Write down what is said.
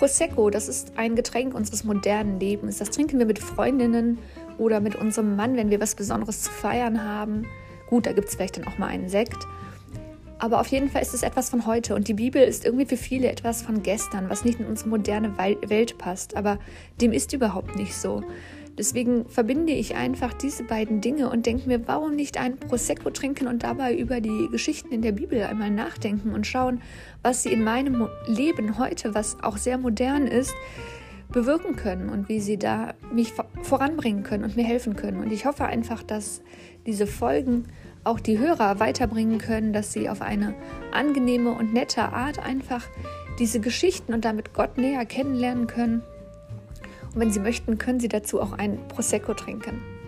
Prosecco, das ist ein Getränk unseres modernen Lebens. Das trinken wir mit Freundinnen oder mit unserem Mann, wenn wir was Besonderes zu feiern haben. Gut, da gibt es vielleicht dann auch mal einen Sekt. Aber auf jeden Fall ist es etwas von heute und die Bibel ist irgendwie für viele etwas von gestern, was nicht in unsere moderne Welt passt. Aber dem ist überhaupt nicht so. Deswegen verbinde ich einfach diese beiden Dinge und denke mir, warum nicht ein Prosecco trinken und dabei über die Geschichten in der Bibel einmal nachdenken und schauen, was sie in meinem Leben heute, was auch sehr modern ist, bewirken können und wie sie da mich voranbringen können und mir helfen können. Und ich hoffe einfach, dass diese Folgen auch die Hörer weiterbringen können, dass sie auf eine angenehme und nette Art einfach diese Geschichten und damit Gott näher kennenlernen können und wenn Sie möchten, können Sie dazu auch ein Prosecco trinken.